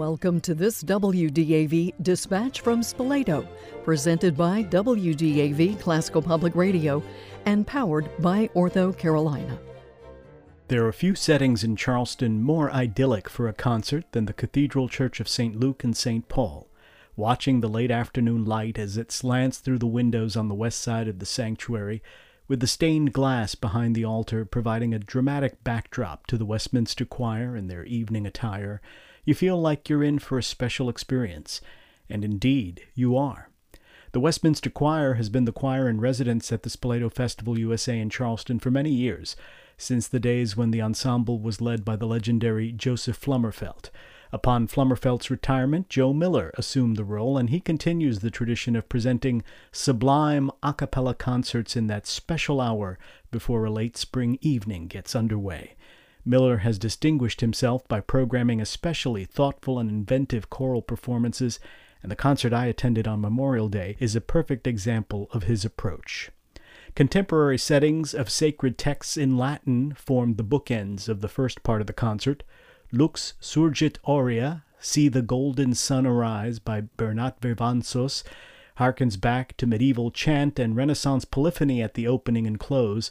Welcome to this WDAV dispatch from Spoleto, presented by WDAV Classical Public Radio and powered by Ortho Carolina. There are few settings in Charleston more idyllic for a concert than the Cathedral Church of St. Luke and St. Paul. Watching the late afternoon light as it slants through the windows on the west side of the sanctuary, with the stained glass behind the altar providing a dramatic backdrop to the Westminster Choir in their evening attire, you feel like you're in for a special experience. And indeed, you are. The Westminster Choir has been the choir in residence at the Spoleto Festival USA in Charleston for many years, since the days when the ensemble was led by the legendary Joseph Flummerfelt. Upon Flummerfelt's retirement, Joe Miller assumed the role, and he continues the tradition of presenting sublime a cappella concerts in that special hour before a late spring evening gets underway. Miller has distinguished himself by programming especially thoughtful and inventive choral performances, and the concert I attended on Memorial Day is a perfect example of his approach. Contemporary settings of sacred texts in Latin formed the bookends of the first part of the concert. Lux surgit aurea, See the Golden Sun Arise by Bernat Vivancos harkens back to medieval chant and Renaissance polyphony at the opening and close,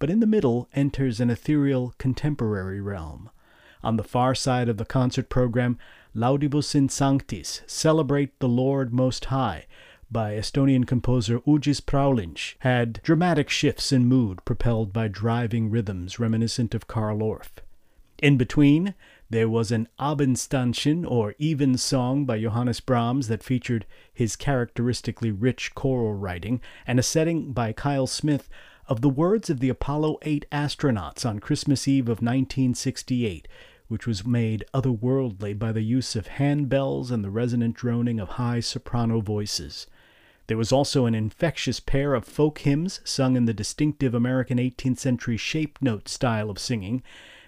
but in the middle enters an ethereal contemporary realm. On the far side of the concert program, Laudibus in Sanctis, Celebrate the Lord Most High, by Estonian composer Ugis Praulinš, had dramatic shifts in mood propelled by driving rhythms reminiscent of Carl Orff. In between, there was an Abendstandchen, or even song by Johannes Brahms that featured his characteristically rich choral writing, and a setting by Kyle Smith of the words of the Apollo 8 astronauts on Christmas Eve of 1968, which was made otherworldly by the use of handbells and the resonant droning of high soprano voices. There was also an infectious pair of folk hymns sung in the distinctive American 18th century shape note style of singing.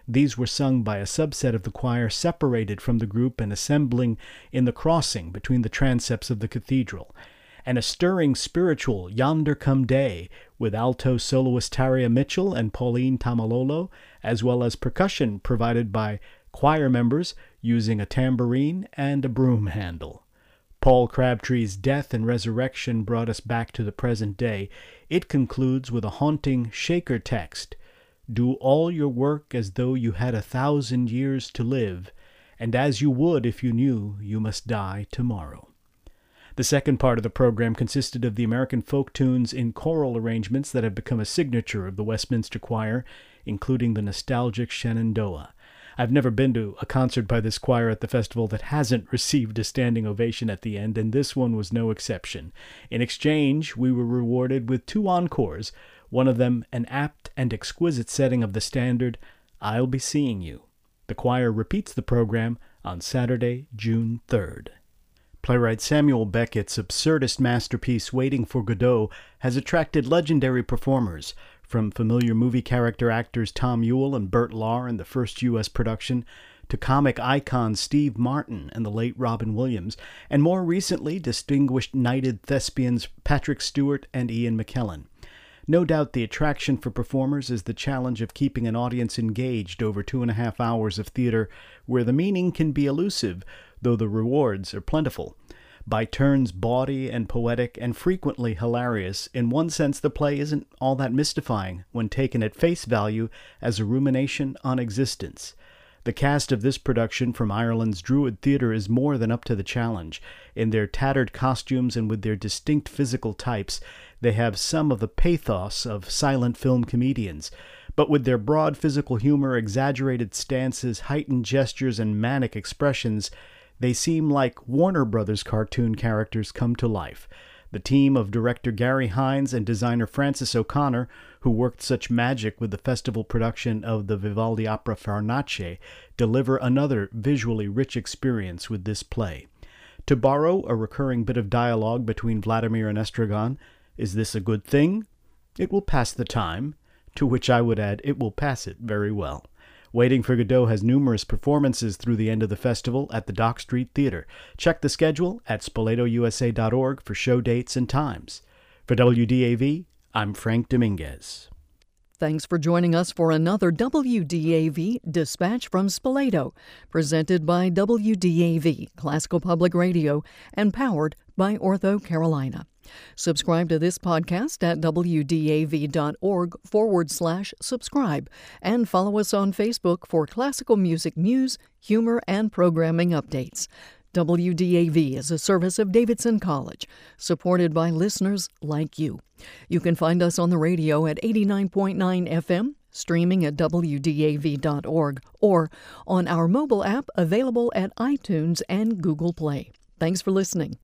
These were sung by a subset of the choir separated from the group and assembling in the crossing between the transepts of the cathedral and a stirring spiritual Yonder Come Day with alto soloist Taria Mitchell and Pauline Tamalolo, as well as percussion provided by choir members using a tambourine and a broom handle. Paul Crabtree's death and resurrection brought us back to the present day. It concludes with a haunting Shaker text Do all your work as though you had a thousand years to live, and as you would if you knew you must die tomorrow. The second part of the program consisted of the American folk tunes in choral arrangements that have become a signature of the Westminster Choir, including the nostalgic Shenandoah. I've never been to a concert by this choir at the festival that hasn't received a standing ovation at the end, and this one was no exception. In exchange, we were rewarded with two encores, one of them an apt and exquisite setting of the standard, I'll Be Seeing You. The choir repeats the program on Saturday, June 3rd. Playwright Samuel Beckett's absurdist masterpiece, Waiting for Godot, has attracted legendary performers, from familiar movie character actors Tom Ewell and Bert Lahr in the first U.S. production, to comic icons Steve Martin and the late Robin Williams, and more recently distinguished knighted thespians Patrick Stewart and Ian McKellen. No doubt the attraction for performers is the challenge of keeping an audience engaged over two and a half hours of theater where the meaning can be elusive though the rewards are plentiful. By turns bawdy and poetic, and frequently hilarious, in one sense the play isn't all that mystifying when taken at face value as a rumination on existence. The cast of this production from Ireland's Druid Theatre is more than up to the challenge. In their tattered costumes and with their distinct physical types, they have some of the pathos of silent film comedians. But with their broad physical humor, exaggerated stances, heightened gestures, and manic expressions, they seem like Warner Brothers cartoon characters come to life. The team of director Garry Hynes and designer Francis O'Connor, who worked such magic with the festival production of the Vivaldi opera Farnace, deliver another visually rich experience with this play. To borrow a recurring bit of dialogue between Vladimir and Estragon, is this a good thing? It will pass the time, to which I would add, it will pass it very well. Waiting for Godot has numerous performances through the end of the festival at the Dock Street Theater. Check the schedule at spoletousa.org for show dates and times. For WDAV, I'm Frank Dominguez. Thanks for joining us for another WDAV Dispatch from Spoleto, presented by WDAV Classical Public Radio and powered by Ortho Carolina. Subscribe to this podcast at wdav.org forward slash subscribe and follow us on Facebook for classical music news, humor, and programming updates. WDAV is a service of Davidson College, supported by listeners like you. You can find us on the radio at 89.9 FM, streaming at WDAV.org, or on our mobile app available at iTunes and Google Play. Thanks for listening.